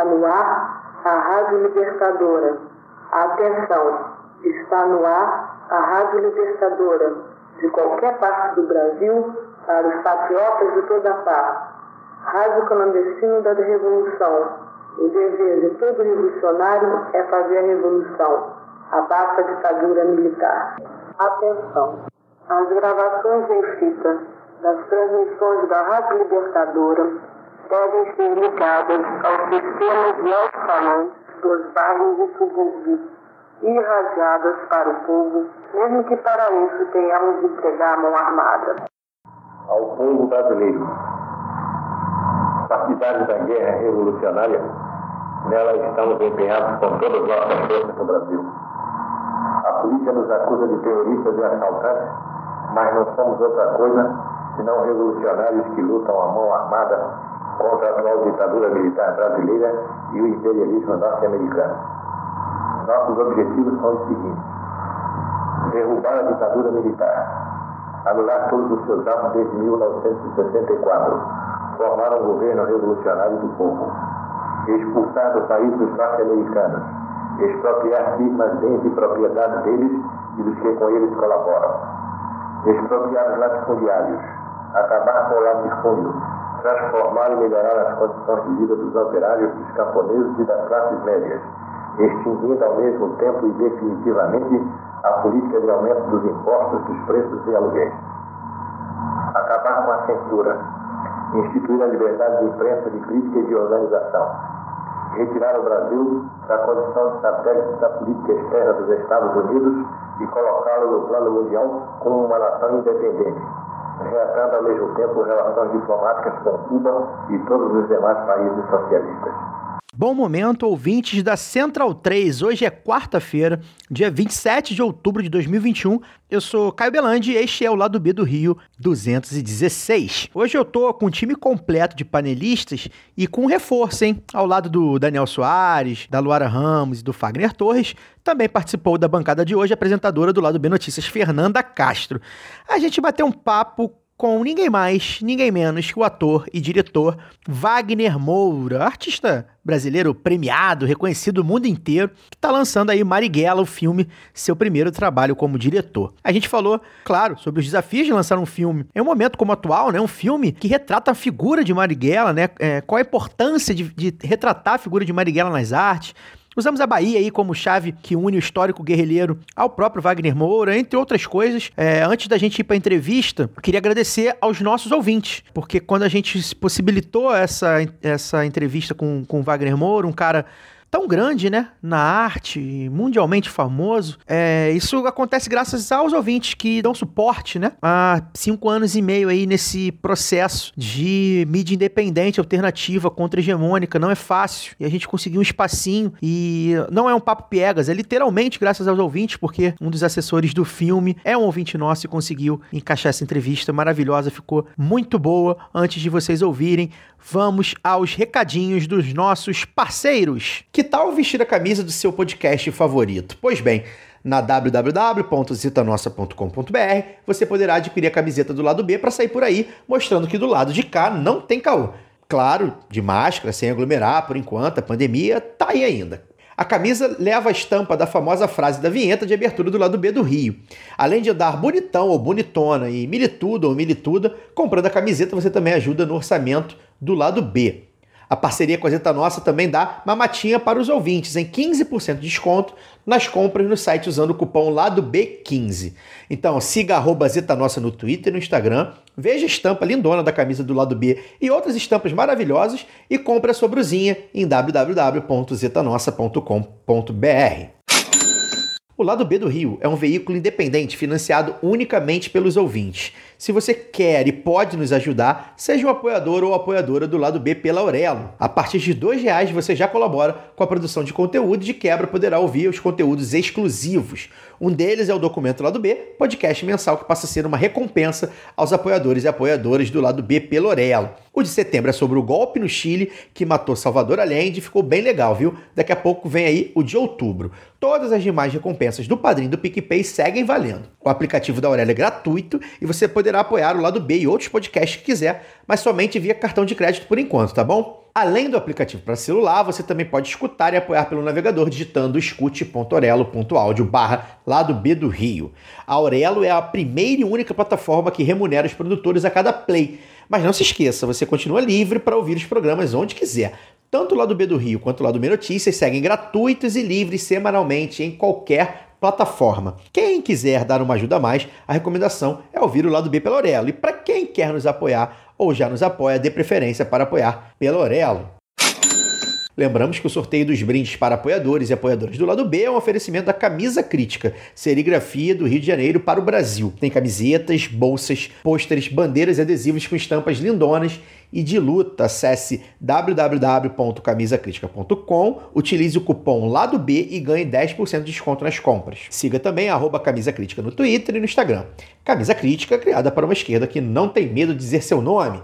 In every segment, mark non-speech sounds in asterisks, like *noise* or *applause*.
Está no ar a Rádio Libertadora. Atenção, está no ar a Rádio Libertadora. De qualquer parte do Brasil, para os patriotas de toda parte. Rádio Clandestino da Revolução. O dever de todo revolucionário é fazer a revolução. Abaixa a ditadura militar. Atenção, as gravações em fita das transmissões da Rádio Libertadora devem ser ligadas aos sistemas de alto-falantes dos bairros e subúrbios e irradiadas para o povo, mesmo que para isso tenhamos de empregar a mão armada. ao povo brasileiro. Partidários da guerra revolucionária, nela estamos empenhados com todas as nossas forças no Brasil. A polícia nos acusa de terroristas e assaltantes, mas não somos outra coisa senão revolucionários que lutam a mão armada contra a atual ditadura militar brasileira e o imperialismo norte-americano. Nossos objetivos são os seguintes: derrubar a ditadura militar, anular todos os seus atos desde 1964, formar um governo revolucionário do povo, expulsar do país os norte-americanos, expropriar firmas, bens e propriedade deles e dos que com eles colaboram, expropriar os latifundiários, acabar com o latifúndio, transformar e melhorar as condições de vida dos operários, dos camponeses e das classes médias, extinguindo ao mesmo tempo e definitivamente a política de aumento dos impostos, dos preços e aluguéis. Acabar com a censura, instituir a liberdade de imprensa, de crítica e de organização, retirar o Brasil da condição de satélite da política externa dos Estados Unidos e colocá-lo no plano mundial como uma nação independente, reatando ao mesmo tempo relações diplomáticas com Cuba e todos os demais países socialistas. Bom momento, ouvintes da Central 3. Hoje é quarta-feira, dia 27 de outubro de 2021. Eu sou Caio Belandi e este é o Lado B do Rio 216. Hoje eu tô com um time completo de panelistas e com reforço, hein? Ao lado do Daniel Soares, da Luara Ramos e do Fagner Torres, também participou da bancada de hoje a apresentadora do Lado B Notícias, Fernanda Castro. A gente bateu um papo com ninguém mais, ninguém menos que o ator e diretor Wagner Moura, artista brasileiro premiado, reconhecido no mundo inteiro, que está lançando aí Marighella, o filme, seu primeiro trabalho como diretor. A gente falou, claro, sobre os desafios de lançar um filme em um momento como o atual, né? Um filme que retrata a figura de Marighella, né? É, qual a importância de, de retratar a figura de Marighella nas artes, Usamos a Bahia aí como chave que une o histórico guerrilheiro ao próprio Wagner Moura, entre outras coisas. É, antes da gente ir para a entrevista, queria agradecer aos nossos ouvintes, porque quando a gente possibilitou essa, essa entrevista com, com o Wagner Moura, um cara tão grande, né, na arte, mundialmente famoso, é, isso acontece graças aos ouvintes que dão suporte, né, há cinco anos e meio aí nesse processo de mídia independente, alternativa, contra-hegemônica, não é fácil, e a gente conseguiu um espacinho, e não é um papo piegas, é literalmente graças aos ouvintes, porque um dos assessores do filme é um ouvinte nosso e conseguiu encaixar essa entrevista maravilhosa, ficou muito boa, antes de vocês ouvirem, vamos aos recadinhos dos nossos parceiros. Que tal vestir a camisa do seu podcast favorito? Pois bem, na www.zitanossa.com.br você poderá adquirir a camiseta do lado B para sair por aí mostrando que do lado de cá não tem caô. Claro, de máscara, sem aglomerar por enquanto, a pandemia tá aí ainda. A camisa leva a estampa da famosa frase da vinheta de abertura do lado B do Rio. Além de andar bonitão ou bonitona e militudo ou milituda, comprando a camiseta você também ajuda no orçamento do lado B. A parceria com a Zeta Nossa também dá mamatinha para os ouvintes em 15% de desconto nas compras no site usando o cupom lado B15. Então siga arroba Zeta Nossa no Twitter e no Instagram, veja a estampa lindona da camisa do lado B e outras estampas maravilhosas e compre a sua brusinha em www.zetanossa.com.br. O Lado B do Rio é um veículo independente financiado unicamente pelos ouvintes. Se você quer e pode nos ajudar, seja um apoiador ou apoiadora do Lado B pela Aurelo. A partir de R$ reais você já colabora com a produção de conteúdo de quebra poderá ouvir os conteúdos exclusivos. Um deles é o Documento Lado B, podcast mensal que passa a ser uma recompensa aos apoiadores e apoiadoras do Lado B pela Aurelo. O de setembro é sobre o golpe no Chile que matou Salvador Allende, ficou bem legal, viu? Daqui a pouco vem aí o de outubro. Todas as demais recompensas do Padrinho do PicPay seguem valendo. O aplicativo da Aurélia é gratuito e você poderá apoiar o lado B e outros podcasts que quiser, mas somente via cartão de crédito por enquanto, tá bom? Além do aplicativo para celular, você também pode escutar e apoiar pelo navegador digitando escute.orelo.audio barra lado B do Rio. A Aurelo é a primeira e única plataforma que remunera os produtores a cada play. Mas não se esqueça, você continua livre para ouvir os programas onde quiser. Tanto o lado B do Rio quanto o lado B Notícias seguem gratuitos e livres semanalmente em qualquer plataforma. Quem quiser dar uma ajuda a mais, a recomendação é ouvir o lado B pela Orelo. E para quem quer nos apoiar ou já nos apoia, dê preferência para apoiar pela Orelo. Lembramos que o sorteio dos brindes para apoiadores e apoiadores do lado B é um oferecimento da Camisa Crítica, serigrafia do Rio de Janeiro para o Brasil. Tem camisetas, bolsas, pôsteres, bandeiras e adesivos com estampas lindonas e de luta. Acesse www.camisacritica.com, utilize o cupom lado B e ganhe 10% de desconto nas compras. Siga também arroba Camisa Crítica no Twitter e no Instagram. Camisa Crítica, criada para uma esquerda que não tem medo de dizer seu nome.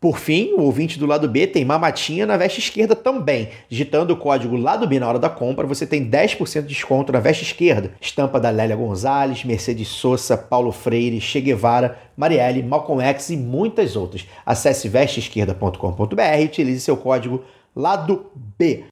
Por fim, o ouvinte do lado B tem mamatinha na veste esquerda também. Digitando o código lado B na hora da compra, você tem 10% de desconto na veste esquerda. Estampa da Lélia Gonzalez, Mercedes Sosa, Paulo Freire, Che Guevara, Marielle, Malcolm X e muitas outras. Acesse vesteesquerda.com.br e utilize seu código lado B.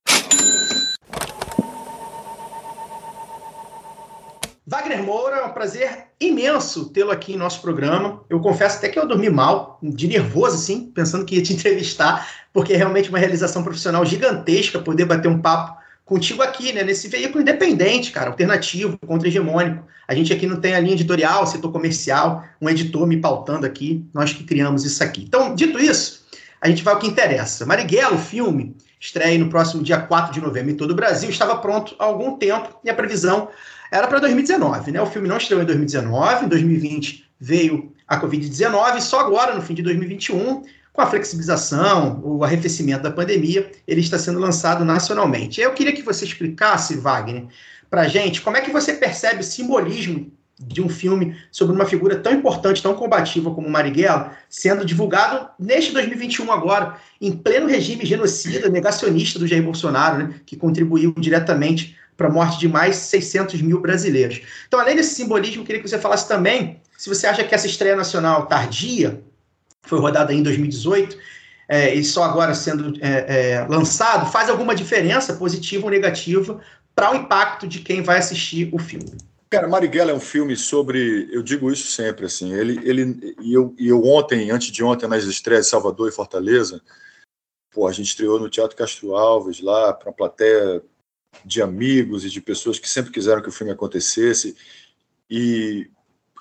Wagner Moura, é um prazer imenso tê-lo aqui em nosso programa. Eu confesso até que eu dormi mal, de nervoso, assim, pensando que ia te *laughs* entrevistar, porque é realmente uma realização profissional gigantesca poder bater um papo contigo aqui, né, nesse veículo independente, cara, alternativo, contra-hegemônico. A gente aqui não tem a linha editorial, setor comercial, um editor me pautando aqui, nós que criamos isso aqui. Então, dito isso, a gente vai ao que interessa. Marighella, o filme, estreia no próximo dia 4 de novembro em todo o Brasil, estava pronto há algum tempo e a previsão era para 2019, né? O filme não estreou em 2019, em 2020 veio a Covid-19 e só agora, no fim de 2021, com a flexibilização, o arrefecimento da pandemia, ele está sendo lançado nacionalmente. Eu queria que você explicasse, Wagner, para a gente como é que você percebe o simbolismo de um filme sobre uma figura tão importante, tão combativa como Marighella, sendo divulgado neste 2021 agora, em pleno regime genocida, negacionista do Jair Bolsonaro, né, que contribuiu diretamente para a morte de mais 600 mil brasileiros. Então, além desse simbolismo, queria que você falasse também se você acha que essa estreia nacional tardia, foi rodada em 2018, é, e só agora sendo é, é, lançado, faz alguma diferença, positiva ou negativa, para o impacto de quem vai assistir o filme. Cara, Marighella é um filme sobre, eu digo isso sempre, assim, ele, ele e eu, e eu ontem, antes de ontem, nas estreias de Salvador e Fortaleza, pô, a gente estreou no Teatro Castro Alves, lá, para uma plateia de amigos e de pessoas que sempre quiseram que o filme acontecesse e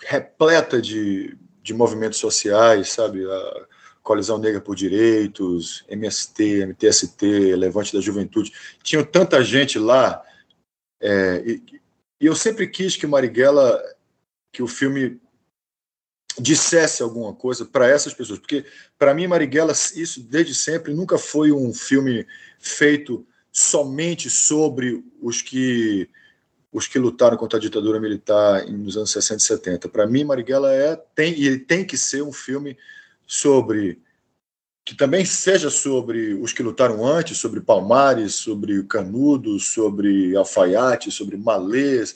repleta de, de movimentos sociais, sabe? A Colisão Negra por Direitos, MST, MTST, Levante da Juventude. Tinha tanta gente lá é, e, e, eu sempre quis que Marighella, que o filme dissesse alguma coisa para essas pessoas, porque para mim Marighella isso desde sempre nunca foi um filme feito somente sobre os que os que lutaram contra a ditadura militar nos anos 60 e 70. Para mim, Marighella é tem e tem que ser um filme sobre que também seja sobre os que lutaram antes, sobre Palmares, sobre Canudo, sobre Alfaiate, sobre Malês,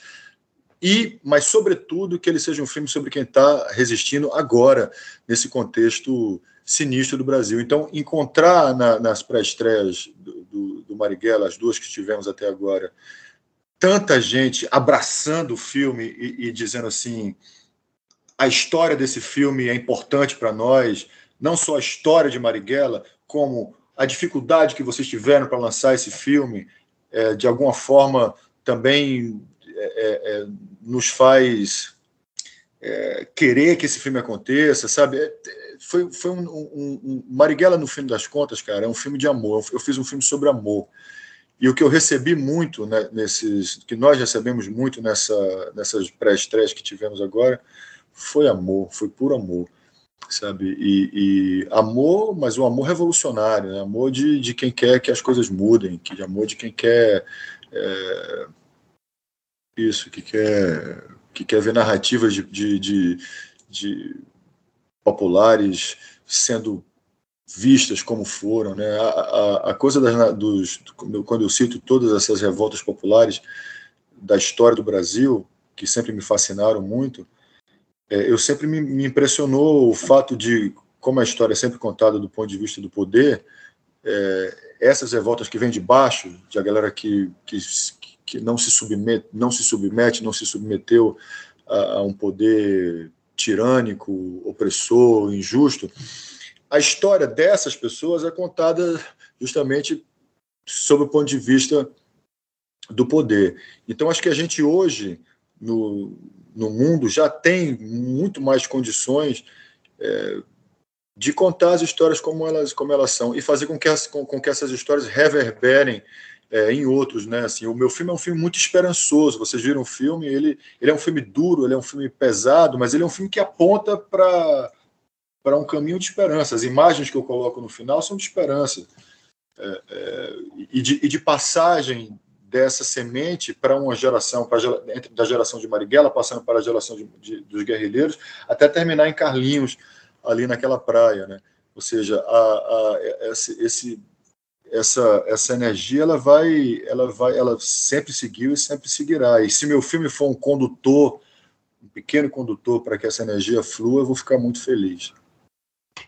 e, mas sobretudo que ele seja um filme sobre quem está resistindo agora nesse contexto sinistro do Brasil. Então, encontrar na, nas pré-estreias do, do, Marighella, as duas que tivemos até agora, tanta gente abraçando o filme e, e dizendo assim: a história desse filme é importante para nós, não só a história de Marighella, como a dificuldade que vocês tiveram para lançar esse filme, é, de alguma forma também é, é, nos faz é, querer que esse filme aconteça, sabe? Foi, foi um, um, um, Marighella, no fim das contas, cara, é um filme de amor. Eu fiz um filme sobre amor. E o que eu recebi muito né, nesses, que nós recebemos muito nessa, nessas pré-estreias que tivemos agora, foi amor, foi puro amor, sabe? E, e, amor, mas o amor revolucionário, né? amor de, de quem quer que as coisas mudem, que amor de quem quer é, isso, que quer que quer ver narrativas de, de, de, de populares sendo vistas como foram, né? A, a, a coisa das, dos, quando eu cito todas essas revoltas populares da história do Brasil, que sempre me fascinaram muito, é, eu sempre me, me, impressionou o fato de como a história é sempre contada do ponto de vista do poder, é, essas revoltas que vêm de baixo, de a galera que, que, que não se submete, não se submete, não se submeteu a, a um poder tirânico, opressor, injusto, a história dessas pessoas é contada justamente sob o ponto de vista do poder. Então, acho que a gente hoje, no, no mundo, já tem muito mais condições é, de contar as histórias como elas, como elas são e fazer com que, as, com, com que essas histórias reverberem é, em outros, né? Assim, o meu filme é um filme muito esperançoso. Vocês viram o filme? Ele, ele é um filme duro, ele é um filme pesado, mas ele é um filme que aponta para para um caminho de esperança. As imagens que eu coloco no final são de esperança é, é, e, de, e, de, passagem dessa semente para uma geração, para, da geração de Marighella, passando para a geração de, de, dos guerrilheiros, até terminar em Carlinhos, ali naquela praia. Né? Ou seja, a, a, esse, esse, essa, essa energia ela vai, ela vai, ela sempre seguiu e sempre seguirá. E se meu filme for um condutor, um pequeno condutor para que essa energia flua, eu vou ficar muito feliz.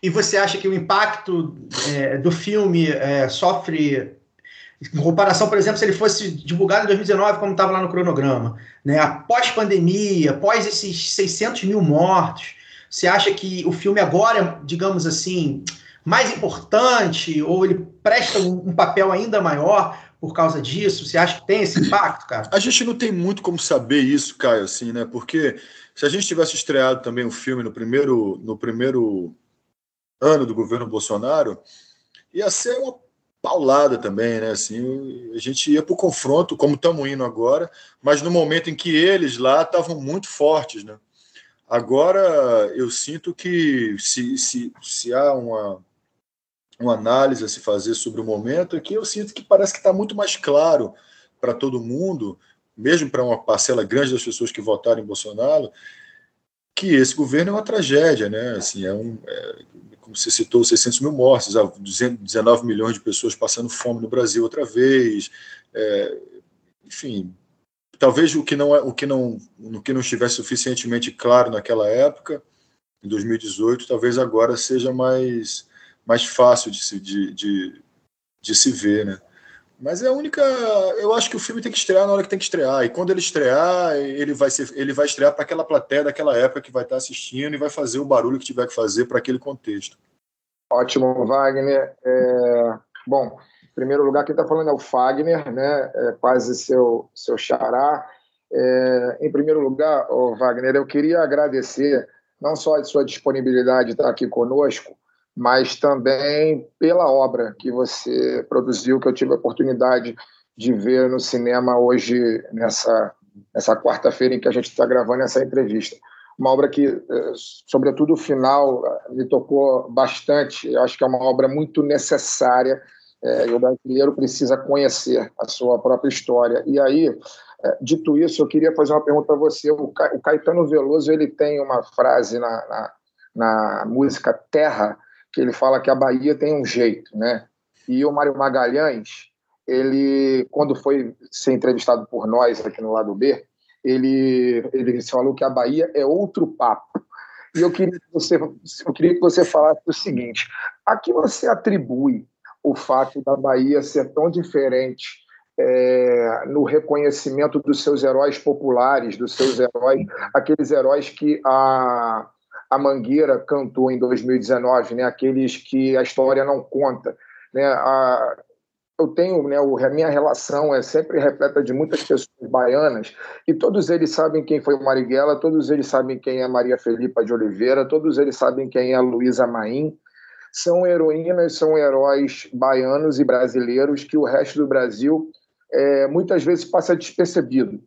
E você acha que o impacto é, do filme é, sofre em comparação, por exemplo, se ele fosse divulgado em 2019, como estava lá no cronograma, né? Após pandemia, após esses 600 mil mortos, você acha que o filme agora, digamos assim, mais importante ou ele presta um, um papel ainda maior por causa disso? Você acha que tem esse impacto, cara? A gente não tem muito como saber isso, Caio, assim, né? Porque se a gente tivesse estreado também o filme no primeiro, no primeiro ano do governo Bolsonaro, ia ser uma paulada também, né? Assim, a gente ia para o confronto, como estamos indo agora, mas no momento em que eles lá estavam muito fortes, né? Agora eu sinto que se, se, se há uma, uma análise a se fazer sobre o momento, aqui eu sinto que parece que está muito mais claro para todo mundo, mesmo para uma parcela grande das pessoas que votaram em Bolsonaro, que esse governo é uma tragédia, né? Assim, é um, é, como você citou, 600 mil mortes, 19 milhões de pessoas passando fome no Brasil outra vez, é, enfim, talvez o que não é, o que não, o que não estivesse suficientemente claro naquela época, em 2018, talvez agora seja mais mais fácil de se, de, de, de se ver, né? Mas é a única. Eu acho que o filme tem que estrear na hora que tem que estrear. E quando ele estrear, ele vai, ser, ele vai estrear para aquela plateia daquela época que vai estar assistindo e vai fazer o barulho que tiver que fazer para aquele contexto. Ótimo, Wagner. É... Bom, em primeiro lugar, quem está falando é o Fagner, né? É quase seu, seu xará. É... Em primeiro lugar, oh, Wagner, eu queria agradecer não só a sua disponibilidade de estar aqui conosco, mas também pela obra que você produziu, que eu tive a oportunidade de ver no cinema hoje, nessa, nessa quarta-feira em que a gente está gravando essa entrevista. Uma obra que, eh, sobretudo o final, eh, me tocou bastante. Eu acho que é uma obra muito necessária é, e o brasileiro precisa conhecer a sua própria história. E aí, dito isso, eu queria fazer uma pergunta para você. O Caetano Veloso ele tem uma frase na, na, na música Terra, que ele fala que a Bahia tem um jeito, né? E o Mário Magalhães, ele, quando foi ser entrevistado por nós aqui no lado B, ele, ele falou que a Bahia é outro papo. E eu queria que você, eu queria que você falasse o seguinte: a que você atribui o fato da Bahia ser tão diferente é, no reconhecimento dos seus heróis populares, dos seus heróis, aqueles heróis que a, a Mangueira cantou em 2019, né? aqueles que a história não conta. Né? A, eu tenho, né, a minha relação é sempre repleta de muitas pessoas baianas e todos eles sabem quem foi o Marighella, todos eles sabem quem é Maria Felipa de Oliveira, todos eles sabem quem é Luísa Maim. São heroínas, são heróis baianos e brasileiros que o resto do Brasil é, muitas vezes passa despercebido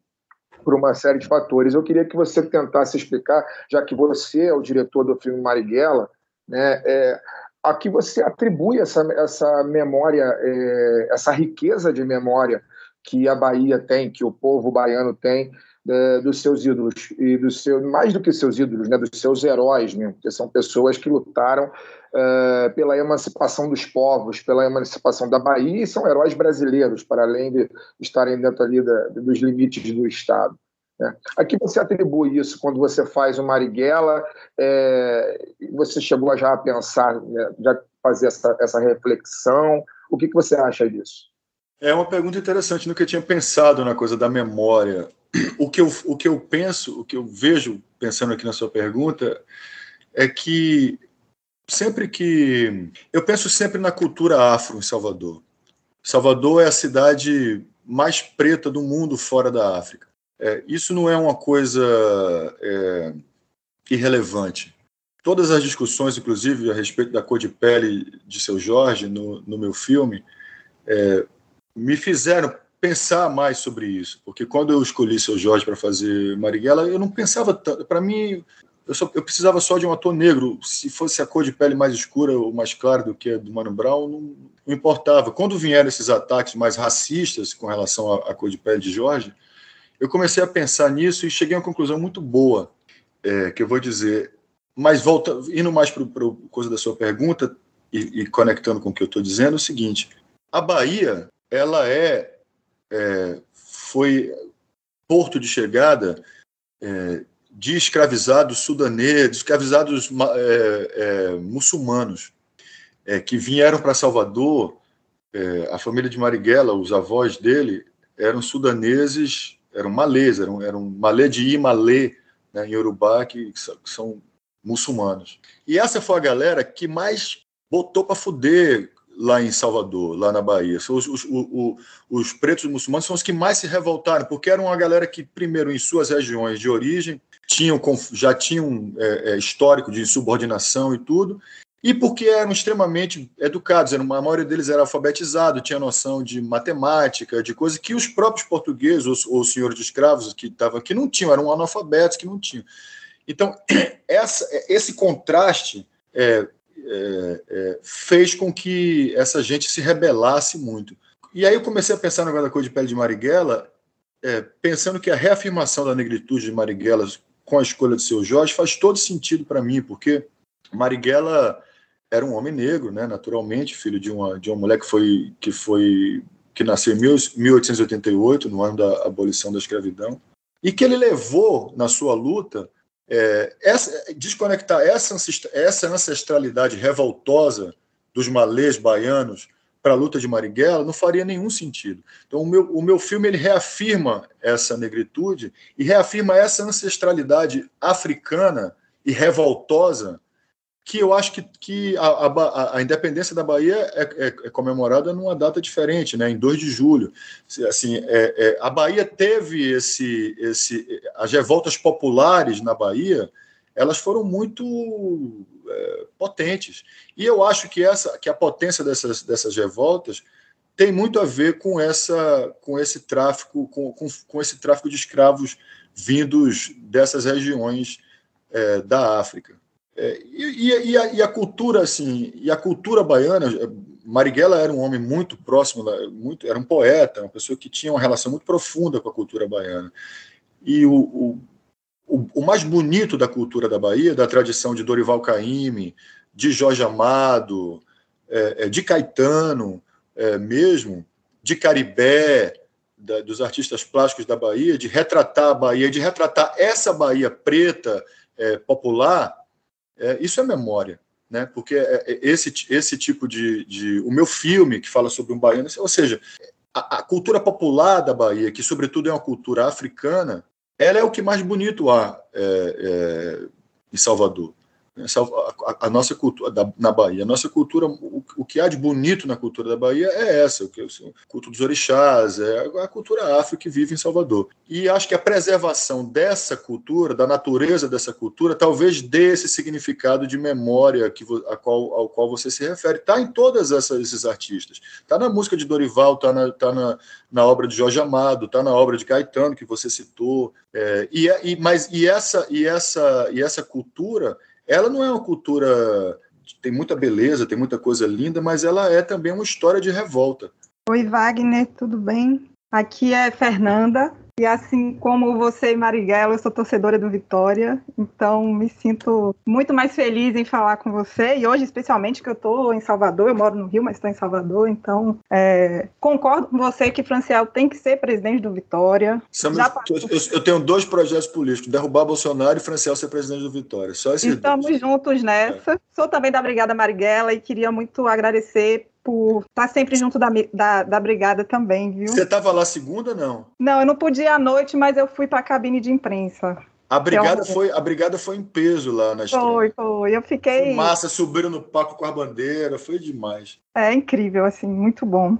por uma série de fatores. Eu queria que você tentasse explicar, já que você é o diretor do filme Marighella, né, é, a que você atribui essa, essa memória, é, essa riqueza de memória que a Bahia tem, que o povo baiano tem, dos seus ídolos e dos seus mais do que seus ídolos, né, dos seus heróis, mesmo, que são pessoas que lutaram é, pela emancipação dos povos, pela emancipação da Bahia e são heróis brasileiros, para além de estarem dentro ali da, dos limites do Estado. Né. A que você atribui isso quando você faz o Marighella? É, você chegou já a pensar, né, já fazer essa, essa reflexão? O que, que você acha disso? É uma pergunta interessante, nunca tinha pensado na coisa da memória o que, eu, o que eu penso, o que eu vejo pensando aqui na sua pergunta, é que sempre que. Eu penso sempre na cultura afro em Salvador. Salvador é a cidade mais preta do mundo fora da África. É, isso não é uma coisa é, irrelevante. Todas as discussões, inclusive, a respeito da cor de pele de seu Jorge no, no meu filme, é, me fizeram pensar mais sobre isso, porque quando eu escolhi seu Jorge para fazer Marighella, eu não pensava tanto. Para mim, eu, só, eu, precisava só de um ator negro. Se fosse a cor de pele mais escura ou mais clara do que a do Mano Brown, não, não importava. Quando vieram esses ataques mais racistas com relação à, à, cor de pele de Jorge, eu comecei a pensar nisso e cheguei a uma conclusão muito boa, é, que eu vou dizer. Mas volta, indo mais para a coisa da sua pergunta e, e conectando com o que eu estou dizendo, é o seguinte: a Bahia ela é é, foi porto de chegada é, de escravizados sudaneses, escravizados é, é muçulmanos, é, que vieram para Salvador. É, a família de Marighella, os avós dele, eram sudaneses, eram malês, eram, eram malê de Imalê, né, em Urubá, que, que são muçulmanos. E essa foi a galera que mais botou para fuder lá em Salvador, lá na Bahia. Os, os, os, os, pretos muçulmanos são os que mais se revoltaram, porque eram uma galera que, primeiro, em suas regiões de origem, tinham, já tinham é, é, histórico de subordinação e tudo, e porque eram extremamente educados, a maioria deles era alfabetizado, tinha noção de matemática, de coisas que os próprios portugueses, ou, ou senhores de escravos que estavam aqui, não tinham, eram analfabetos que não tinham. Então, *clears throat* essa, esse contraste é, é, é, fez com que essa gente se rebelasse muito. E aí eu comecei a pensar no guarda-cor de pele de Marighella, é, pensando que a reafirmação da negritude de Marighella com a escolha de seu Jorge faz todo sentido para mim, porque Marighella era um homem negro, né, naturalmente, filho de uma, de uma mulher que foi, que foi que nasceu em 1888, no ano da abolição da escravidão, e que ele levou na sua luta é, essa, desconectar essa, essa ancestralidade revoltosa dos malês baianos para a luta de Marighella não faria nenhum sentido. Então, o meu, o meu filme ele reafirma essa negritude e reafirma essa ancestralidade africana e revoltosa que eu acho que, que a, a, a independência da Bahia é, é, é, comemorada numa data diferente, né, em 2 de julho. Assim, é, é, a Bahia teve esse, esse, as revoltas populares na Bahia, elas foram muito é, potentes. E eu acho que essa, que a potência dessas, dessas revoltas tem muito a ver com essa, com esse tráfico, com, com, com esse tráfico de escravos vindos dessas regiões é, da África. É, e, e, a, e, a, cultura assim e a cultura baiana Marighella era um homem muito próximo muito era um poeta uma pessoa que tinha uma relação muito profunda com a cultura baiana. E o, o, o, o mais bonito da cultura da Bahia da tradição de Dorival Caymmi de Jorge Amado é, é de Caetano é, mesmo de Caribé da, dos artistas plásticos da Bahia de retratar a Bahia de retratar essa Bahia preta é, popular é, isso é memória, né? Porque é, é, esse, esse tipo de, de, O meu filme que fala sobre um baiano, ou seja, a, a, cultura popular da Bahia, que sobretudo é uma cultura africana, ela é o que mais bonito há é, é, em Salvador. A, a nossa cultura da, na Bahia, a nossa cultura, o, o, que há de bonito na cultura da Bahia é essa, o, que, o culto dos orixás, é a cultura afro que vive em Salvador. E acho que a preservação dessa cultura, da natureza dessa cultura, talvez dê esse significado de memória que, a qual, ao qual você se refere. Está em todos esses artistas. Está na música de Dorival, está na, tá na, na obra de Jorge Amado, está na obra de Caetano, que você citou. É, e, é, e, mas e essa, e, essa, e essa cultura, ela não é uma cultura. Tem muita beleza, tem muita coisa linda, mas ela é também uma história de revolta. Oi, Wagner, tudo bem? Aqui é Fernanda, e assim como você e Marighella, eu sou torcedora do Vitória, então me sinto muito mais feliz em falar com você. E hoje, especialmente, que eu estou em Salvador, eu moro no Rio, mas estou em Salvador, então é, concordo com você que Franciel tem que ser presidente do Vitória. Estamos, eu, eu, tenho dois projetos políticos: derrubar Bolsonaro e Franciel ser presidente do Vitória. Só Estamos dois. juntos nessa. É. Sou também da Brigada Marighella e queria muito agradecer por estar sempre junto da, da, da brigada também, viu? Você estava lá segunda, não? Não, eu não podia à noite, mas eu fui para a cabine de imprensa. A brigada, é foi, a brigada foi em peso lá na estreia. Foi, foi. Eu fiquei. Massa, subiram no palco com a bandeira, foi demais. É incrível, assim, muito bom.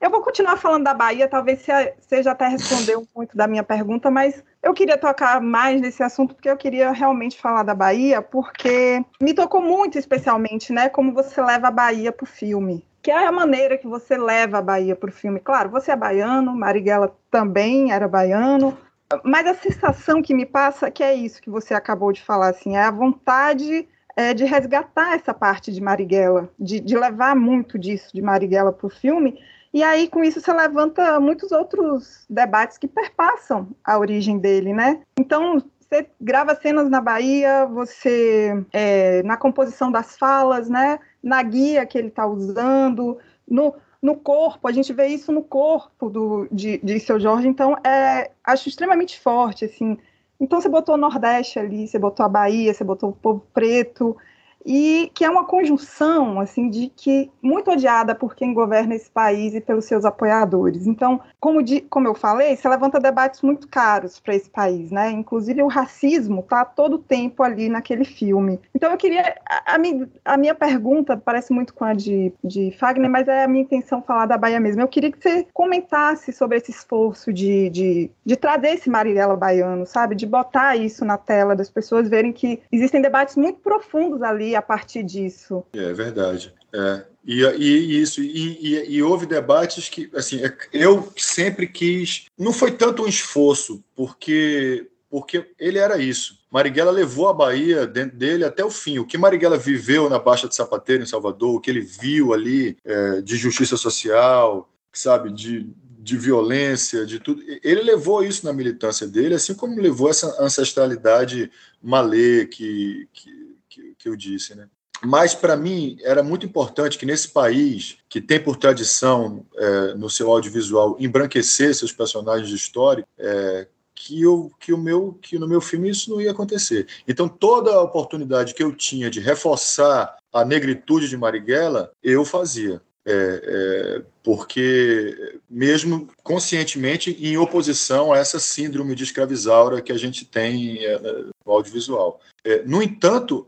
Eu vou continuar falando da Bahia, talvez você já até respondeu *laughs* muito da minha pergunta, mas eu queria tocar mais nesse assunto porque eu queria realmente falar da Bahia, porque me tocou muito especialmente, né, como você leva a Bahia para o filme que é a maneira que você leva a Bahia para o filme. Claro, você é baiano, Marighella também era baiano, mas a sensação que me passa é que é isso que você acabou de falar, assim, é a vontade é, de resgatar essa parte de Marighella, de, de levar muito disso de Marighella para o filme, e aí, com isso, você levanta muitos outros debates que perpassam a origem dele, né? Então, você grava cenas na Bahia, você é, na composição das falas, né? Na guia que ele está usando, no, no corpo, a gente vê isso no corpo do, de, de seu Jorge, então é, acho extremamente forte, assim. Então você botou o Nordeste ali, você botou a Bahia, você botou o povo preto, e que é uma conjunção assim de que muito odiada por quem governa esse país e pelos seus apoiadores. Então, como, de, como eu falei, você levanta debates muito caros para esse país, né? Inclusive o racismo está todo tempo ali naquele filme. Então, eu queria a, a, minha, a minha pergunta parece muito com a de, de Fagner, mas é a minha intenção falar da Bahia mesmo. Eu queria que você comentasse sobre esse esforço de, de, de trazer esse Marinela baiano, sabe? De botar isso na tela, das pessoas verem que existem debates muito profundos ali a partir disso. É verdade. É. E, e isso, e, e, e, houve debates que, assim, é, eu sempre quis. Não foi tanto um esforço, porque, porque ele era isso. Marighella levou a Bahia dentro dele até o fim. O que Marighella viveu na Baixa de Sapateiro, em Salvador, o que ele viu ali é, de justiça social, sabe, de, de violência, de tudo. Ele levou isso na militância dele, assim como levou essa ancestralidade malê que, que que, que eu disse, né? Mas para mim era muito importante que nesse país que tem por tradição é, no seu audiovisual embranquecer seus personagens históricos, é, que, eu, que, o meu, que no meu filme isso não ia acontecer. Então toda a oportunidade que eu tinha de reforçar a negritude de Marighella, eu fazia. É, é, porque, mesmo conscientemente, em oposição a essa síndrome de escravizaura que a gente tem é, no audiovisual. É, no entanto,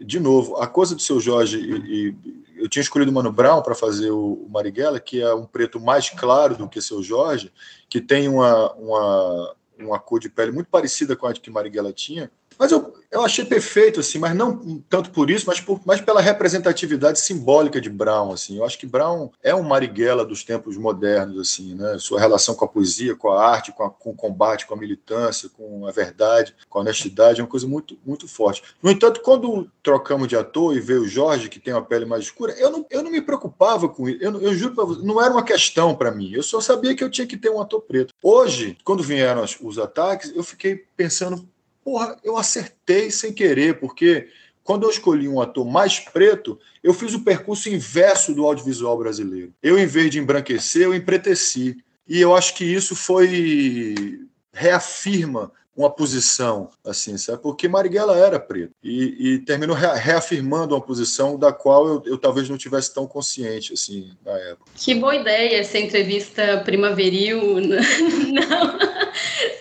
de novo, a coisa do seu Jorge, e, e eu tinha escolhido o Mano Brown para fazer o, o, Marighella, que é um preto mais claro do que seu Jorge, que tem uma, uma, uma cor de pele muito parecida com a que Marighella tinha, mas eu, eu achei perfeito, assim, mas não tanto por isso, mas, por, mas pela representatividade simbólica de Brown, assim. Eu acho que Brown é um Marighella dos tempos modernos, assim, né? Sua relação com a poesia, com a arte, com, a, com o combate, com a militância, com a verdade, com a honestidade, é uma coisa muito, muito forte. No entanto, quando trocamos de ator e veio o Jorge, que tem uma pele mais escura, eu não, eu não me preocupava com isso. Eu, eu juro para você, não era uma questão para mim. Eu só sabia que eu tinha que ter um ator preto. Hoje, quando vieram os, os ataques, eu fiquei pensando, porra, eu acertei sem querer, porque quando eu escolhi um ator mais preto, eu fiz o percurso inverso do audiovisual brasileiro. Eu, em vez de embranquecer, eu empreteci. E eu acho que isso foi. reafirma uma posição, assim, sabe? Porque Marighella era preto e, e terminou reafirmando uma posição da qual eu, eu, talvez não tivesse tão consciente, assim, na época. Que boa ideia essa entrevista primaveril. *laughs* Não,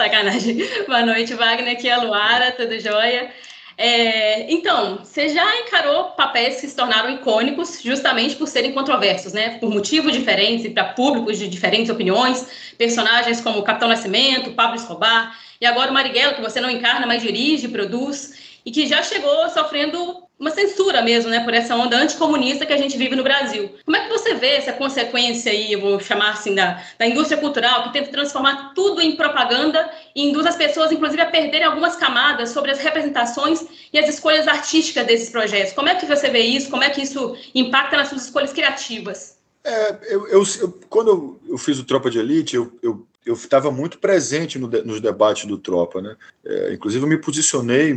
sacanagem. *laughs* Boa noite, Wagner, aqui é a Luara, tudo jóia? É, então, você já encarou papéis que se tornaram icônicos justamente por serem controversos, né? Por motivos diferentes e para públicos de diferentes opiniões, personagens como Capitão Nascimento, Pablo Escobar e agora o Marighella, que você não encarna, mas dirige, produz e que já chegou sofrendo uma censura mesmo, né, por essa onda anticomunista que a gente vive no Brasil. Como é que você vê essa consequência aí, eu vou chamar assim, da, da indústria cultural, que tenta transformar tudo em propaganda e induz as pessoas, inclusive, a perderem algumas camadas sobre as representações e as escolhas artísticas desses projetos? Como é que você vê isso? Como é que isso impacta nas suas escolhas criativas? É, eu, eu, eu quando eu, fiz o Tropa de Elite, eu, eu eu estava muito presente no nos debates do Tropa, né? É, inclusive eu me posicionei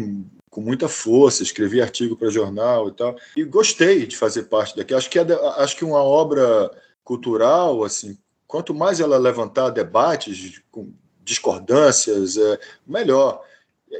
com muita força, escrevi artigo para jornal e tal, e gostei de fazer parte daqui. Acho que, é, acho que uma obra cultural, assim, quanto mais ela levantar debates discordâncias, é, melhor.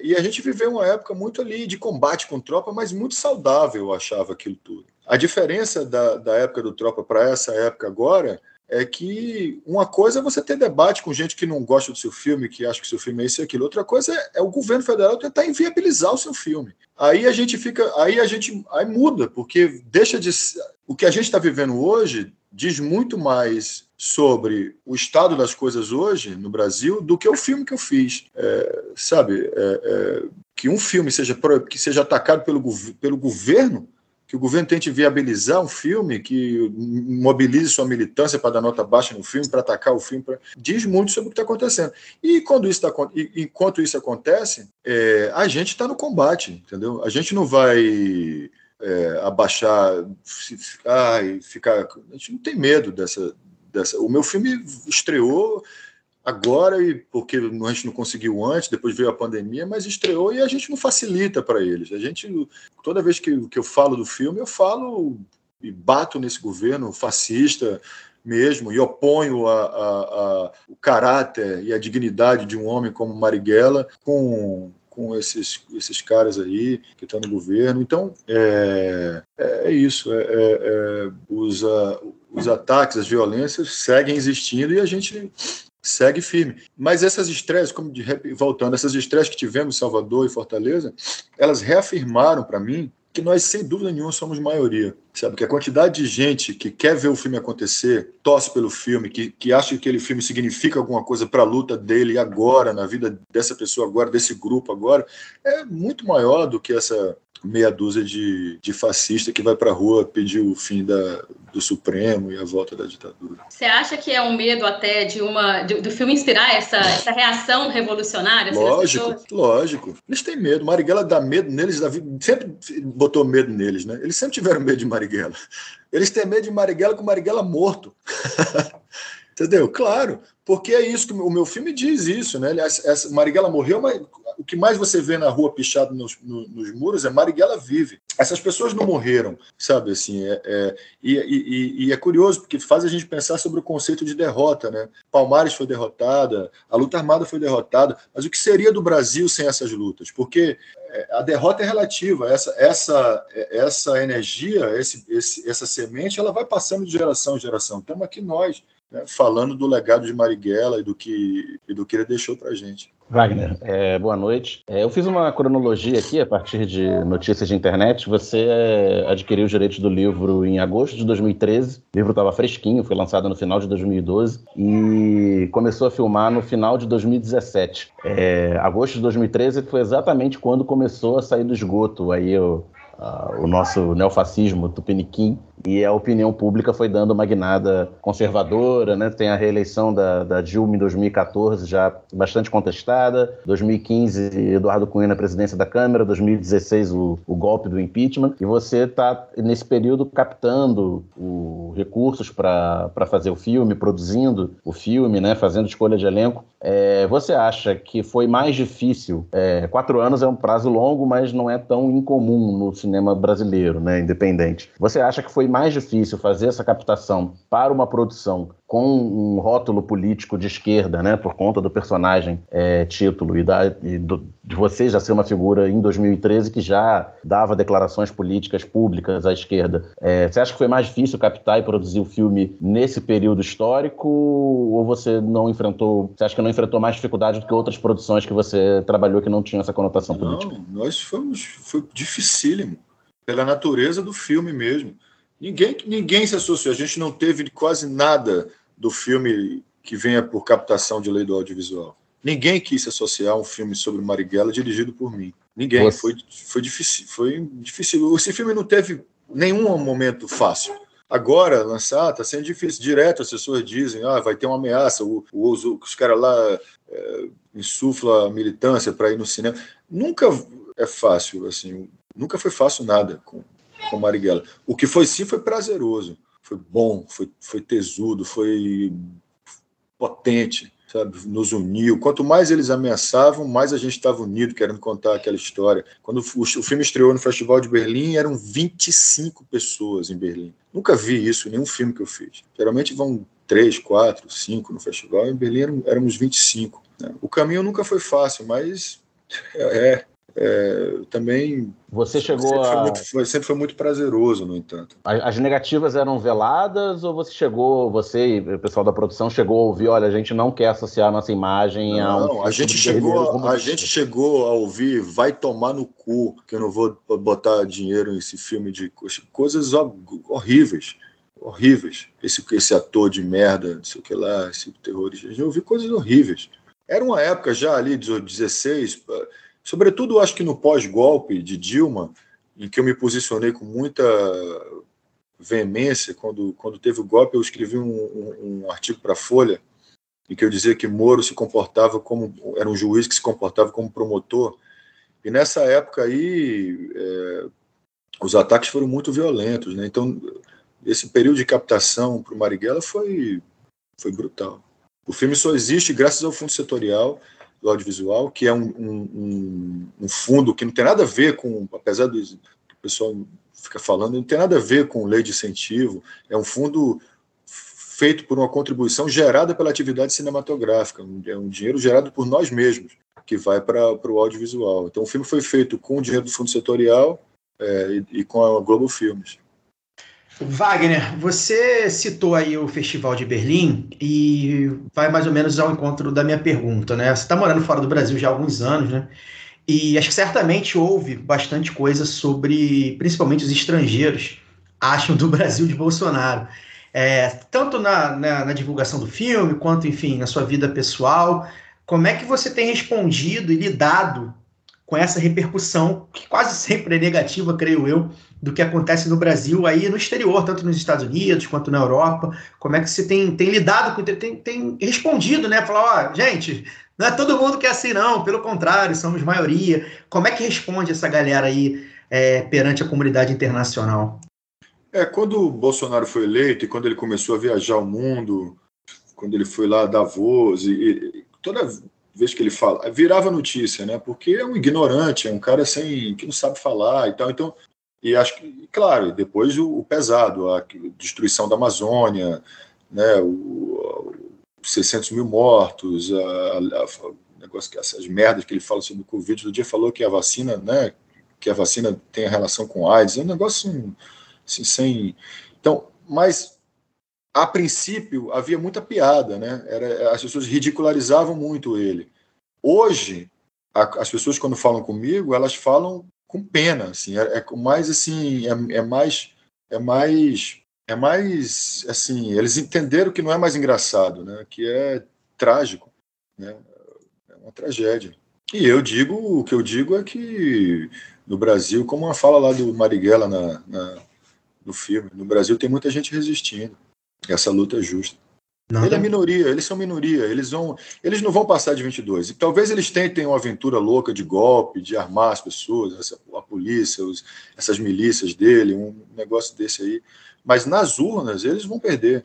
E a gente viveu uma época muito ali de combate com tropa, mas muito saudável, eu achava aquilo tudo. A diferença da, da época do tropa para essa época agora é que uma coisa é você ter debate com gente que não gosta do seu filme, que acha que seu filme é isso e aquilo. Outra coisa é, é, o governo federal tentar inviabilizar o seu filme. Aí a gente fica, aí a gente aí muda, porque deixa de o que a gente está vivendo hoje diz muito mais sobre o estado das coisas hoje no Brasil do que o filme que eu fiz, é, sabe? É, é que um filme seja que seja atacado pelo, pelo governo que o governo tente viabilizar um filme, que mobilize sua militância para dar nota baixa no filme, para atacar o filme, pra... diz muito sobre o que está acontecendo. E quando isso tá, enquanto isso acontece, é, a gente está no combate, entendeu? A gente não vai é, abaixar, ficar, ficar. A gente não tem medo dessa, dessa. O meu filme estreou agora, e porque a gente não conseguiu antes, depois veio a pandemia, mas estreou e a gente não facilita para eles. A gente, toda vez que, que eu falo do filme, eu falo e bato nesse governo fascista mesmo e oponho a, a, a, o caráter e a dignidade de um homem como Marighella com com esses, esses caras aí que estão no governo. Então, é, é isso. É, é, é os, os ataques, as violências seguem existindo e a gente segue firme. Mas essas estreias, como de, voltando, essas estreias que tivemos em Salvador e Fortaleza, elas reafirmaram para mim que nós, sem dúvida nenhuma, somos maioria. Sabe? Que a quantidade de gente que quer ver o filme acontecer, torce pelo filme, que, que acha que aquele filme significa alguma coisa para a luta dele agora, na vida dessa pessoa agora, desse grupo agora, é muito maior do que essa meia dúzia de, de fascista que vai para a rua pedir o fim da, do Supremo e a volta da ditadura. Você acha que é um medo até de uma de, do filme inspirar essa, essa reação revolucionária? Lógico, lógico. Eles têm medo. Marighella dá medo neles, sempre botou medo neles, né? Eles sempre tiveram medo de Marighella. Eles têm medo de Marighella com Marighella morto. *laughs* Entendeu? Claro, porque é isso que o meu filme diz isso, né? Essa, Marighella morreu, mas o que mais você vê na rua pichado nos, no, nos muros é Marighella vive. Essas pessoas não morreram, sabe? Assim, é, é e, e, e, é curioso porque faz a gente pensar sobre o conceito de derrota, né? Palmares foi derrotada, a luta armada foi derrotada, mas o que seria do Brasil sem essas lutas? Porque é, a derrota é relativa, essa, essa, essa energia, esse, esse, essa semente, ela vai passando de geração em geração. Estamos aqui nós né, falando do legado de Marighella e do que, e do que ele deixou para a gente. Wagner, é, boa noite. É, eu fiz uma cronologia aqui a partir de notícias de internet. Você é, adquiriu os direitos do livro em agosto de 2013. O livro estava fresquinho, foi lançado no final de 2012 e começou a filmar no final de 2017. É, agosto de 2013 foi exatamente quando começou a sair do esgoto aí o, a, o nosso neofascismo tupiniquim e a opinião pública foi dando uma guinada conservadora, né? Tem a reeleição da, da Dilma em 2014 já bastante contestada, 2015 Eduardo Cunha na presidência da Câmara, 2016 o, o golpe do impeachment, e você está nesse período captando o, recursos para fazer o filme, produzindo o filme, né? Fazendo escolha de elenco. É, você acha que foi mais difícil? É, quatro anos é um prazo longo, mas não é tão incomum no cinema brasileiro, né? Independente. Você acha que foi foi mais difícil fazer essa captação para uma produção com um rótulo político de esquerda, né, por conta do personagem é, título e, da, e do, de você já ser uma figura em 2013 que já dava declarações políticas públicas à esquerda. É, você acha que foi mais difícil captar e produzir o filme nesse período histórico ou você não enfrentou, você acha que não enfrentou mais dificuldade do que outras produções que você trabalhou que não tinham essa conotação não, política? nós fomos, foi dificílimo, pela natureza do filme mesmo. Ninguém, ninguém se associou. A gente não teve quase nada do filme que venha por captação de lei do audiovisual. Ninguém quis se associar a um filme sobre Marighella dirigido por mim. Ninguém. Foi, foi difícil. Foi difícil. Esse filme não teve nenhum momento fácil. Agora, lançar, está sendo difícil. Direto as pessoas dizem, ah, vai ter uma ameaça, o, o, os caras lá é, insuflam a militância para ir no cinema. Nunca é fácil, assim, nunca foi fácil nada com, com Marighella. O que foi sim foi prazeroso, foi bom, foi, foi tesudo, foi potente, sabe? Nos uniu. Quanto mais eles ameaçavam, mais a gente estava unido, querendo contar aquela história. Quando o, filme estreou no Festival de Berlim, eram 25 pessoas em Berlim. Nunca vi isso em nenhum filme que eu fiz. Geralmente vão três, quatro, cinco no festival. Em Berlim éramos 25. Né? O caminho nunca foi fácil, mas *laughs* é, é, também você chegou sempre a foi, muito, foi, sempre foi muito prazeroso no entanto. As negativas eram veladas ou você chegou você e o pessoal da produção chegou a ouvir olha a gente não quer associar nossa imagem não, a um não, a gente chegou a gente chegou a ouvir vai tomar no cu que eu não vou botar dinheiro nesse filme de coisas horríveis horríveis. Esse esse ator de merda não sei o que lá esse terrorista eu ouvi coisas horríveis. Era uma época já ali de 16 Sobretudo, acho que no pós-golpe de Dilma, em que eu me posicionei com muita veemência, quando, quando teve o golpe, eu escrevi um, um, um artigo para a Folha, em que eu dizia que Moro se comportava como. era um juiz que se comportava como promotor. E nessa época aí, é, os ataques foram muito violentos. Né? Então, esse período de captação para o Marighella foi, foi brutal. O filme só existe graças ao fundo setorial do audiovisual, que é um, um, um, fundo que não tem nada a ver com, apesar do que o pessoal fica falando, não tem nada a ver com lei de incentivo, é um fundo feito por uma contribuição gerada pela atividade cinematográfica, é um dinheiro gerado por nós mesmos, que vai para o audiovisual. Então o filme foi feito com o dinheiro do fundo setorial é, e, e com a Globo Filmes. Wagner, você citou aí o Festival de Berlim e vai mais ou menos ao encontro da minha pergunta, né? Você está morando fora do Brasil já há alguns anos, né? E acho que certamente houve bastante coisa sobre, principalmente os estrangeiros, acham do Brasil de Bolsonaro. É, tanto na, na, na divulgação do filme, quanto, enfim, na sua vida pessoal. Como é que você tem respondido e lidado com essa repercussão, que quase sempre é negativa, creio eu, do que acontece no Brasil aí no exterior, tanto nos Estados Unidos quanto na Europa. Como é que você tem, tem lidado com tem, tem respondido, né? Falar, ó, gente, não é todo mundo que é assim, não, pelo contrário, somos maioria. Como é que responde essa galera aí é, perante a comunidade internacional? É, quando o Bolsonaro foi eleito e quando ele começou a viajar o mundo, quando ele foi lá a Davos, e, e toda vez que ele fala, virava notícia, né? Porque é um ignorante, é um cara sem que não sabe falar e tal. Então, e acho que, claro, depois o, o pesado, a destruição da Amazônia, né? O, os 600 mil mortos, a, a, a, negócio que essas merdas que ele fala sobre o Covid, do dia falou que a vacina, né? Que a vacina tem relação com AIDS, é um negócio assim, sem. Então, mas a princípio havia muita piada, né? Era, as pessoas ridicularizavam muito ele. Hoje, a, as pessoas quando falam comigo, elas falam com pena, assim, é, é mais assim, é, é, mais é mais é mais assim, eles entenderam que não é mais engraçado, né? Que é trágico, né? É uma tragédia. E eu digo, o que eu digo é que no Brasil, como a fala lá do Marighella na, na no filme, no Brasil tem muita gente resistindo. Essa luta é justa. Não, Ele é minoria, eles são minoria, eles vão, eles não vão passar de 22. E talvez eles tentem uma aventura louca de golpe, de armar as pessoas, essa, a polícia, os, essas milícias dele, um negócio desse aí. Mas nas urnas eles vão perder.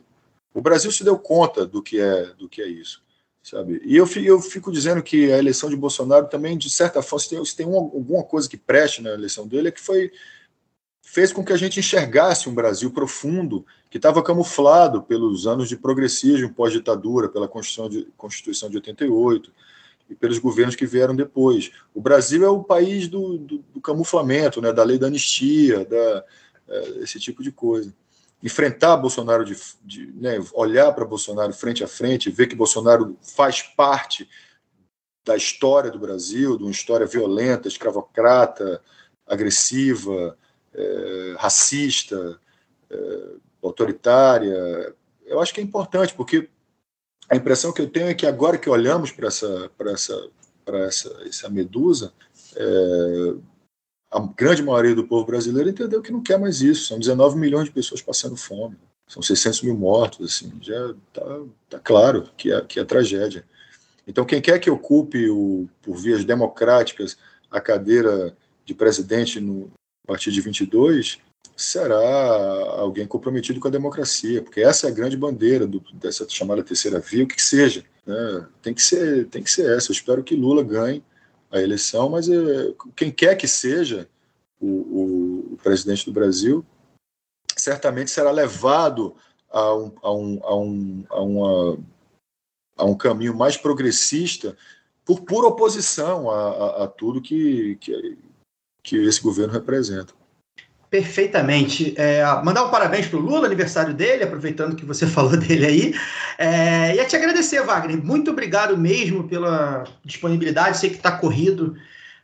O Brasil se deu conta do que é, do que é isso, sabe? E eu, eu fico dizendo que a eleição de Bolsonaro também, de certa forma, se tem, se tem uma, alguma coisa que preste na eleição dele, é que foi fez com que a gente enxergasse um Brasil profundo que estava camuflado pelos anos de progressismo pós-ditadura, pela Constituição de, Constituição de 88 e pelos governos que vieram depois. O Brasil é o país do, do, do camuflamento, né, da lei da anistia, da, é, esse tipo de coisa. Enfrentar Bolsonaro, de, de né, olhar para Bolsonaro frente a frente, ver que Bolsonaro faz parte da história do Brasil, de uma história violenta, escravocrata, agressiva, é, racista, é, autoritária. Eu acho que é importante, porque a impressão que eu tenho é que agora que olhamos para essa, essa, essa, essa medusa, é, a grande maioria do povo brasileiro entendeu que não quer mais isso. São 19 milhões de pessoas passando fome. São 600 mil mortos. Assim, já está tá claro que é, que é tragédia. Então, quem quer que ocupe, o, por vias democráticas, a cadeira de presidente no, a partir de 22, será alguém comprometido com a democracia, porque essa é a grande bandeira do, dessa chamada terceira via, o que, que seja. Né? Tem, que ser, tem que ser essa. Eu espero que Lula ganhe a eleição, mas é, quem quer que seja o, o, o, presidente do Brasil, certamente será levado a um, a um, a um, a uma, a um caminho mais progressista por pura oposição a, a, a tudo que, que, que esse governo representa. Perfeitamente. É, mandar um parabéns para o Lula, aniversário dele, aproveitando que você *laughs* falou dele aí. É, e a te agradecer, Wagner. Muito obrigado mesmo pela disponibilidade. Sei que está corrido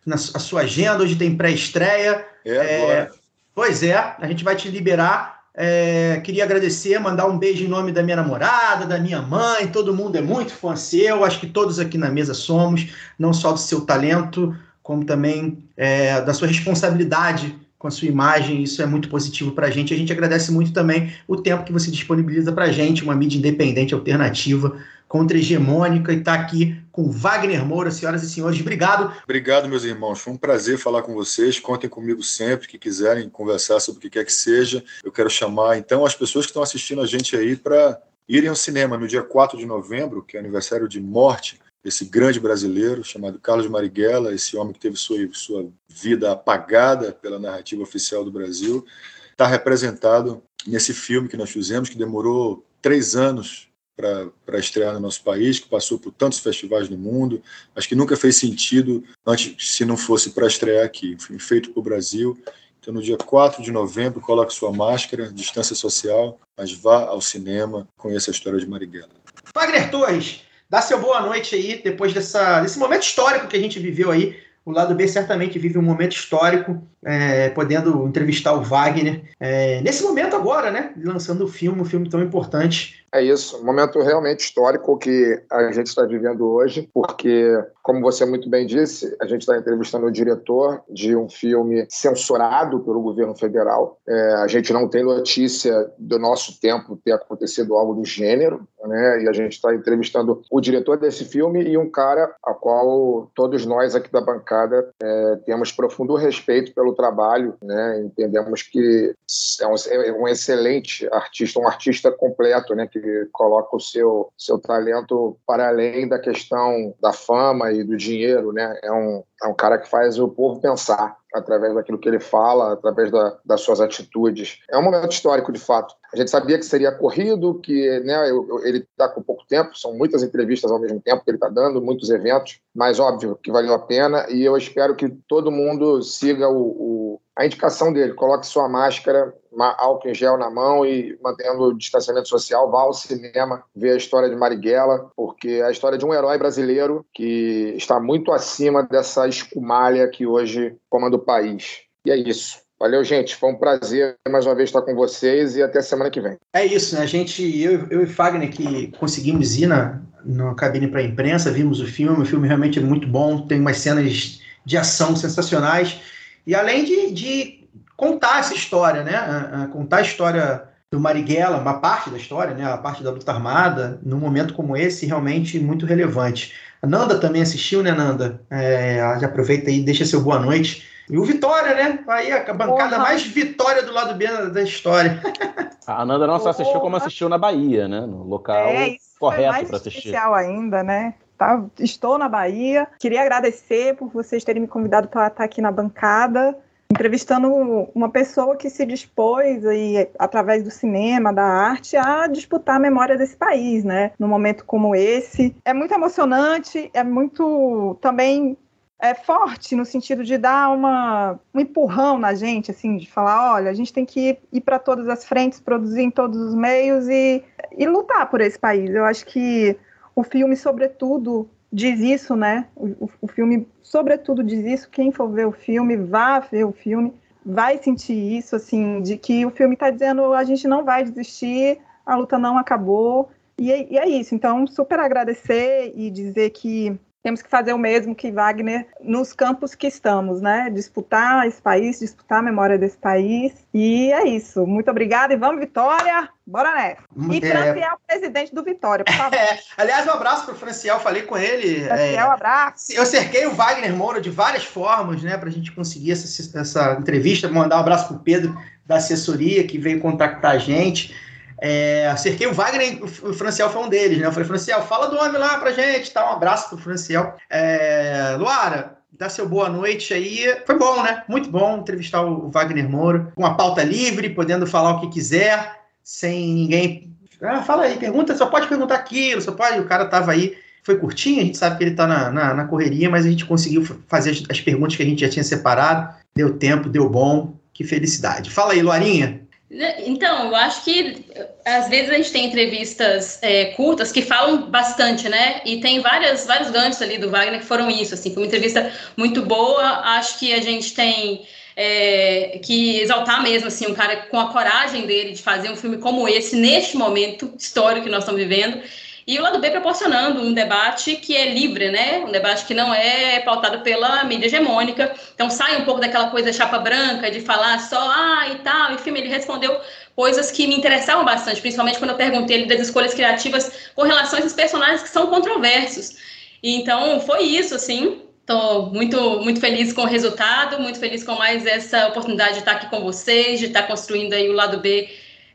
na a sua agenda. Hoje tem pré-estreia. É, é, pois é, a gente vai te liberar. É, queria agradecer, mandar um beijo em nome da minha namorada, da minha mãe. Todo mundo é muito fã seu. Acho que todos aqui na mesa somos, não só do seu talento, como também é, da sua responsabilidade com a sua imagem, isso é muito positivo para a gente. A gente agradece muito também o tempo que você disponibiliza para a gente, uma mídia independente, alternativa, contra-hegemônica, e está aqui com Wagner Moura, senhoras e senhores. Obrigado. Obrigado, meus irmãos. Foi um prazer falar com vocês. Contem comigo sempre que quiserem conversar sobre o que quer que seja. Eu quero chamar, então, as pessoas que estão assistindo a gente aí para irem ao cinema no dia 4 de novembro, que é aniversário de morte esse grande brasileiro chamado Carlos Marighella, esse homem que teve sua, sua vida apagada pela narrativa oficial do Brasil, está representado nesse filme que nós fizemos, que demorou três anos para estrear no nosso país, que passou por tantos festivais no mundo, mas que nunca fez sentido antes se não fosse para estrear aqui. Um filme feito para o Brasil. Então, no dia 4 de novembro, coloque sua máscara, distância social, mas vá ao cinema, conheça a história de Marighella. Wagner Torres, Dá seu boa noite aí, depois dessa, desse momento histórico que a gente viveu aí. O lado B certamente vive um momento histórico, é, podendo entrevistar o Wagner. É, nesse momento agora, né? Lançando o filme, um filme tão importante é isso, um momento realmente histórico que a gente está vivendo hoje, porque, como você muito bem disse, a gente está entrevistando o diretor de um filme censurado pelo governo federal. É, a gente não tem notícia do nosso tempo ter acontecido algo do gênero, né? E a gente está entrevistando o diretor desse filme e um cara a qual todos nós aqui da bancada é, temos profundo respeito pelo trabalho, né? Entendemos que é um, é um excelente artista, um artista completo, né? Que coloca o seu, seu talento para além da questão da fama e do dinheiro, né? É um, é um cara que faz o povo pensar através daquilo que ele fala, através da, das suas atitudes. É um momento histórico, de fato. A gente sabia que seria corrido, que né, ele está com pouco tempo, são muitas entrevistas ao mesmo tempo que ele está dando, muitos eventos, mas óbvio que valeu a pena e eu espero que todo mundo siga o, o a indicação dele, coloque sua máscara, álcool em gel na mão e mantendo o distanciamento social, vá ao cinema ver a história de Marighella, porque é a história de um herói brasileiro que está muito acima dessa escumalha que hoje comanda o país. E é isso. Valeu, gente. Foi um prazer mais uma vez estar com vocês e até semana que vem. É isso, né? A gente, eu, eu e Fagner, que conseguimos ir na, na cabine para a imprensa, vimos o filme. O filme realmente é muito bom, tem umas cenas de ação sensacionais. E além de, de contar essa história, né? Contar a história do Marighella, uma parte da história, né? A parte da luta armada, num momento como esse, realmente muito relevante. A Nanda também assistiu, né, Nanda? É, já aproveita aí, deixa seu boa noite. E o Vitória, né? Aí a bancada Porra. mais vitória do lado B da história. *laughs* A Nanda não só assistiu, como assistiu na Bahia, né? No local é, correto para assistir. especial ainda, né? Tá, estou na Bahia. Queria agradecer por vocês terem me convidado para estar aqui na bancada. entrevistando uma pessoa que se dispôs aí, através do cinema, da arte, a disputar a memória desse país, né? Num momento como esse. É muito emocionante, é muito também é forte no sentido de dar uma, um empurrão na gente, assim, de falar, olha, a gente tem que ir, ir para todas as frentes, produzir em todos os meios e, e lutar por esse país. Eu acho que o filme, sobretudo, diz isso, né? O, o, filme, sobretudo, diz isso. Quem for ver o filme, vá ver o filme, vai sentir isso, assim, de que o filme está dizendo a gente não vai desistir, a luta não acabou. E é, e é isso. Então, super agradecer e dizer que temos que fazer o mesmo que Wagner nos campos que estamos, né? Disputar esse país, disputar a memória desse país. E é isso. Muito obrigada e vamos, Vitória! Bora nessa. E é... Franciel, presidente do Vitória, por favor. *laughs* É, aliás, um abraço para o Franciel, falei com ele. Franciel, é, um abraço. Eu cerquei o Wagner Moura de várias formas, né, para a gente conseguir essa, essa entrevista. Mandar um abraço para o Pedro da assessoria que veio contactar a gente. É, cerquei o Wagner, o Franciel foi um deles, né? Eu falei, Franciel, fala do homem lá pra gente, tá? Um abraço pro Franciel. É, Luara, dá seu boa noite aí. Foi bom, né? Muito bom entrevistar o Wagner Moura, com a pauta livre, podendo falar o que quiser, sem ninguém. Ah, fala aí, pergunta, só pode perguntar aquilo, só pode. O cara tava aí. Foi curtinho, a gente sabe que ele tá na, na, na correria, mas a gente conseguiu fazer as, as perguntas que a gente já tinha separado. Deu tempo, deu bom. Que felicidade. Fala aí, Luarinha. Então, eu acho que às vezes a gente tem entrevistas é, curtas que falam bastante, né? E tem várias, vários ganchos ali do Wagner que foram isso, assim, foi uma entrevista muito boa. Acho que a gente tem é, que exaltar mesmo, assim, um cara com a coragem dele de fazer um filme como esse, neste momento histórico que nós estamos vivendo. E o lado B proporcionando um debate que é livre, né? Um debate que não é pautado pela mídia hegemônica. Então sai um pouco daquela coisa chapa branca de falar só, ah, e tal. Enfim, ele respondeu coisas que me interessavam bastante, principalmente quando eu perguntei ele das escolhas criativas com relação a esses personagens que são controversos. Então foi isso, assim. Estou muito, muito feliz com o resultado, muito feliz com mais essa oportunidade de estar aqui com vocês, de estar construindo aí o lado B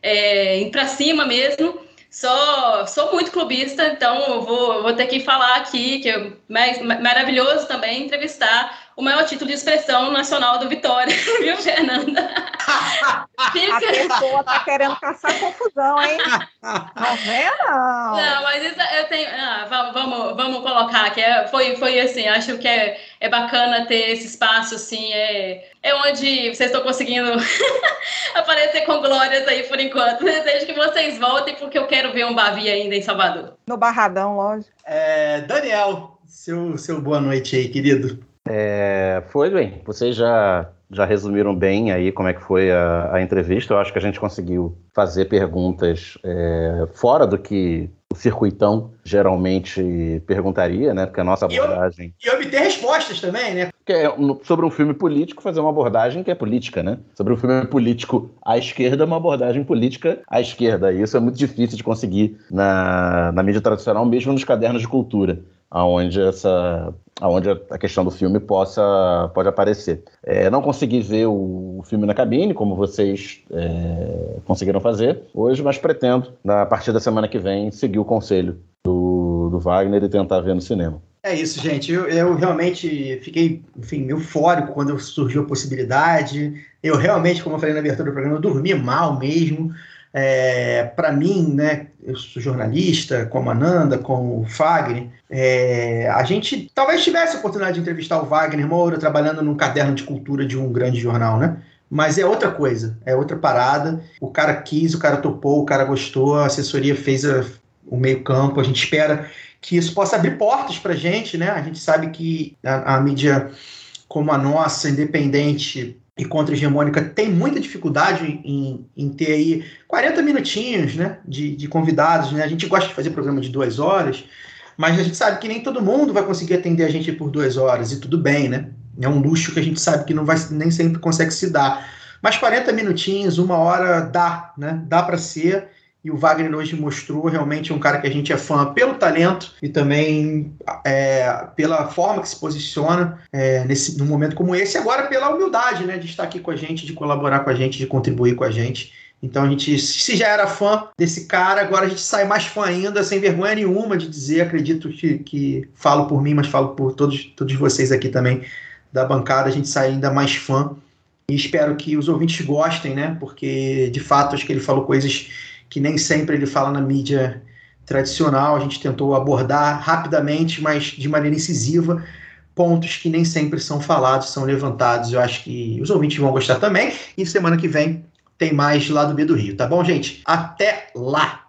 é, para cima mesmo. Sou, sou muito clubista, então vou, vou ter que falar aqui que é maravilhoso também entrevistar o maior título de expressão nacional do Vitória, *laughs* viu, Fernanda? A pessoa tá querendo caçar confusão, hein? Não vê, não. Não, mas isso eu tenho. Ah, vamos, vamos colocar que é, foi, foi assim, acho que é, é bacana ter esse espaço, assim, é, é onde vocês estão conseguindo *laughs* aparecer com glórias aí por enquanto. *laughs* Desejo que vocês voltem, porque eu quero ver um Bavi ainda em Salvador. No Barradão, lógico. É, Daniel, seu, seu boa noite aí, querido. É, foi bem. Vocês já, já resumiram bem aí como é que foi a, a entrevista. Eu acho que a gente conseguiu fazer perguntas é, fora do que o circuitão geralmente perguntaria, né? Porque a nossa abordagem. E, obter respostas também, né? Que é sobre um filme político, fazer uma abordagem que é política, né? Sobre um filme político à esquerda, uma abordagem política à esquerda. E isso é muito difícil de conseguir na, na mídia tradicional, mesmo nos cadernos de cultura aonde essa aonde a questão do filme possa pode aparecer. É, não consegui ver o, o, filme na cabine, como vocês é, conseguiram fazer hoje, mas pretendo, na partir da semana que vem, seguir o conselho do, do Wagner e tentar ver no cinema. É isso, gente. Eu, eu realmente fiquei, enfim, eufórico quando surgiu a possibilidade. Eu realmente, como eu falei na abertura do programa, eu dormi mal mesmo. É, para mim, né, eu sou jornalista, como a Nanda, como o Fagner, é, a gente talvez tivesse a oportunidade de entrevistar o Wagner Moura trabalhando num caderno de cultura de um grande jornal, né? Mas é outra coisa, é outra parada. O cara quis, o cara topou, o cara gostou, a assessoria fez a, o meio-campo. A gente espera que isso possa abrir portas para gente, né? A gente sabe que a, a mídia como a nossa, independente, e contra-hegemônica tem muita dificuldade em, em, ter aí 40 minutinhos né, de, de convidados. Né? A gente gosta de fazer programa de duas horas, mas a gente sabe que nem todo mundo vai conseguir atender a gente por duas horas, e tudo bem, né? É um luxo que a gente sabe que não vai, nem sempre consegue se dar. Mas 40 minutinhos, uma hora dá, né? Dá para ser e o Wagner hoje mostrou realmente um cara que a gente é fã pelo talento e também é, pela forma que se posiciona é, nesse, num momento como esse, agora pela humildade né, de estar aqui com a gente, de colaborar com a gente, de contribuir com a gente. Então a gente, se já era fã desse cara, agora a gente sai mais fã ainda, sem vergonha nenhuma de dizer, acredito que, que falo por mim, mas falo por todos, todos vocês aqui também da bancada, a gente sai ainda mais fã E espero que os ouvintes gostem, né? Porque, de fato, acho que ele falou coisas que nem sempre ele fala na mídia tradicional. A gente tentou abordar rapidamente, mas de maneira incisiva, pontos que nem sempre são falados, são levantados. Eu acho que os ouvintes vão gostar também. E semana que vem tem mais lá do B do Rio, tá bom, gente? Até lá!